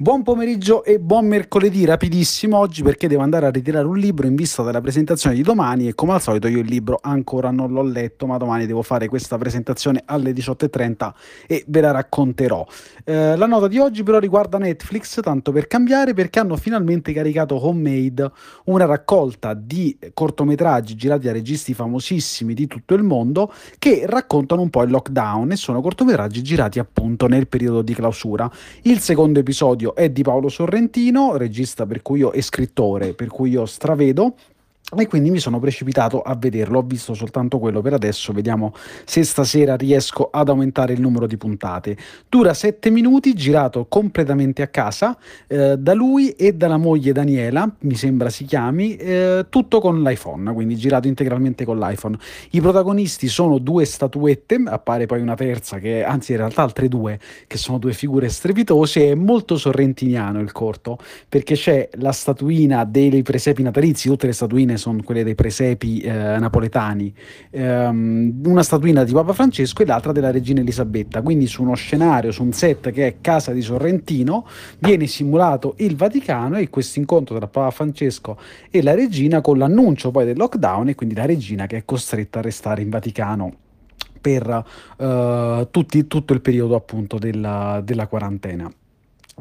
Buon pomeriggio e buon mercoledì, rapidissimo oggi perché devo andare a ritirare un libro in vista della presentazione di domani e come al solito io il libro ancora non l'ho letto, ma domani devo fare questa presentazione alle 18.30 e ve la racconterò. Eh, la nota di oggi però riguarda Netflix, tanto per cambiare, perché hanno finalmente caricato Homemade, una raccolta di cortometraggi girati da registi famosissimi di tutto il mondo che raccontano un po' il lockdown e sono cortometraggi girati appunto nel periodo di clausura. Il secondo episodio è di Paolo Sorrentino, regista per cui io, e scrittore per cui io stravedo e quindi mi sono precipitato a vederlo. Ho visto soltanto quello per adesso. Vediamo se stasera riesco ad aumentare il numero di puntate. Dura 7 minuti, girato completamente a casa eh, da lui e dalla moglie Daniela, mi sembra si chiami, eh, tutto con l'iPhone, quindi girato integralmente con l'iPhone. I protagonisti sono due statuette, appare poi una terza, che anzi in realtà altre due, che sono due figure strepitose. È molto sorrentiniano il corto perché c'è la statuina dei presepi natalizi, tutte le statuine sono quelle dei presepi eh, napoletani, ehm, una statuina di Papa Francesco e l'altra della regina Elisabetta. Quindi su uno scenario, su un set che è casa di Sorrentino, viene simulato il Vaticano e questo incontro tra Papa Francesco e la regina con l'annuncio poi del lockdown e quindi la regina che è costretta a restare in Vaticano per uh, tutti, tutto il periodo appunto della, della quarantena.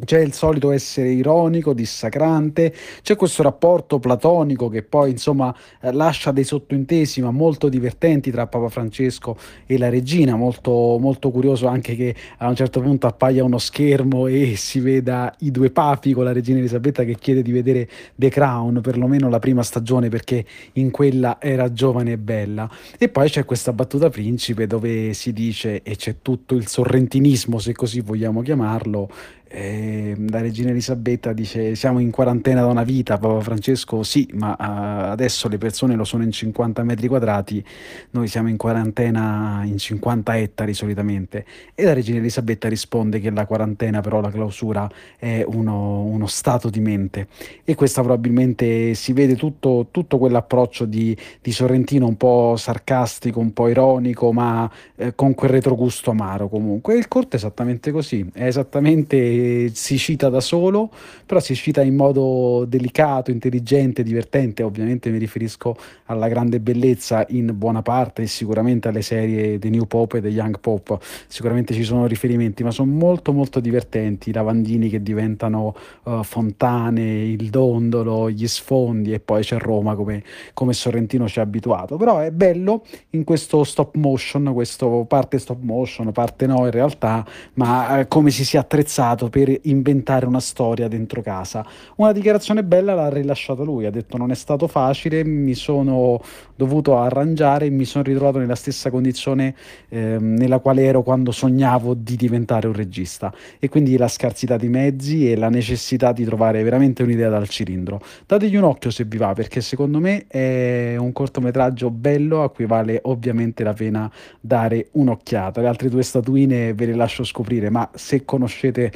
C'è il solito essere ironico, dissacrante, c'è questo rapporto platonico che poi insomma eh, lascia dei sottointesi ma molto divertenti tra Papa Francesco e la regina, molto, molto curioso anche che a un certo punto appaia uno schermo e si veda i due papi con la regina Elisabetta che chiede di vedere The Crown, perlomeno la prima stagione perché in quella era giovane e bella. E poi c'è questa battuta principe dove si dice e c'è tutto il sorrentinismo se così vogliamo chiamarlo eh, la regina Elisabetta dice siamo in quarantena da una vita, Papa Francesco sì, ma uh, adesso le persone lo sono in 50 metri quadrati, noi siamo in quarantena in 50 ettari solitamente. E la regina Elisabetta risponde che la quarantena però, la clausura, è uno, uno stato di mente. E questa probabilmente si vede tutto, tutto quell'approccio di, di, Sorrentino un po' sarcastico, un po' ironico, ma eh, con quel retrogusto amaro comunque. E il corto è esattamente così, è esattamente si cita da solo, però si cita in modo delicato, intelligente, divertente. Ovviamente mi riferisco alla grande bellezza in buona parte e sicuramente alle serie The New Pop e The Young Pop. Sicuramente ci sono riferimenti, ma sono molto molto divertenti. I lavandini che diventano uh, fontane, il dondolo, gli sfondi e poi c'è Roma come, come Sorrentino ci ha abituato. Però è bello in questo stop motion, questo parte stop motion, parte no in realtà, ma uh, come si sia attrezzato per inventare una storia dentro casa. Una dichiarazione bella l'ha rilasciata lui, ha detto non è stato facile, mi sono dovuto arrangiare mi sono ritrovato nella stessa condizione eh, nella quale ero quando sognavo di diventare un regista e quindi la scarsità di mezzi e la necessità di trovare veramente un'idea dal cilindro. Dategli un occhio se vi va perché secondo me è un cortometraggio bello a cui vale ovviamente la pena dare un'occhiata. Le altre due statuine ve le lascio scoprire, ma se conoscete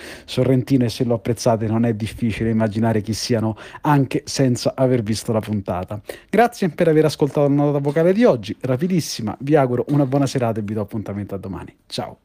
Sorrentino e se lo apprezzate non è difficile immaginare chi siano anche senza aver visto la puntata. Grazie per aver ascoltato la nota vocale di oggi, rapidissima, vi auguro una buona serata e vi do appuntamento a domani. Ciao!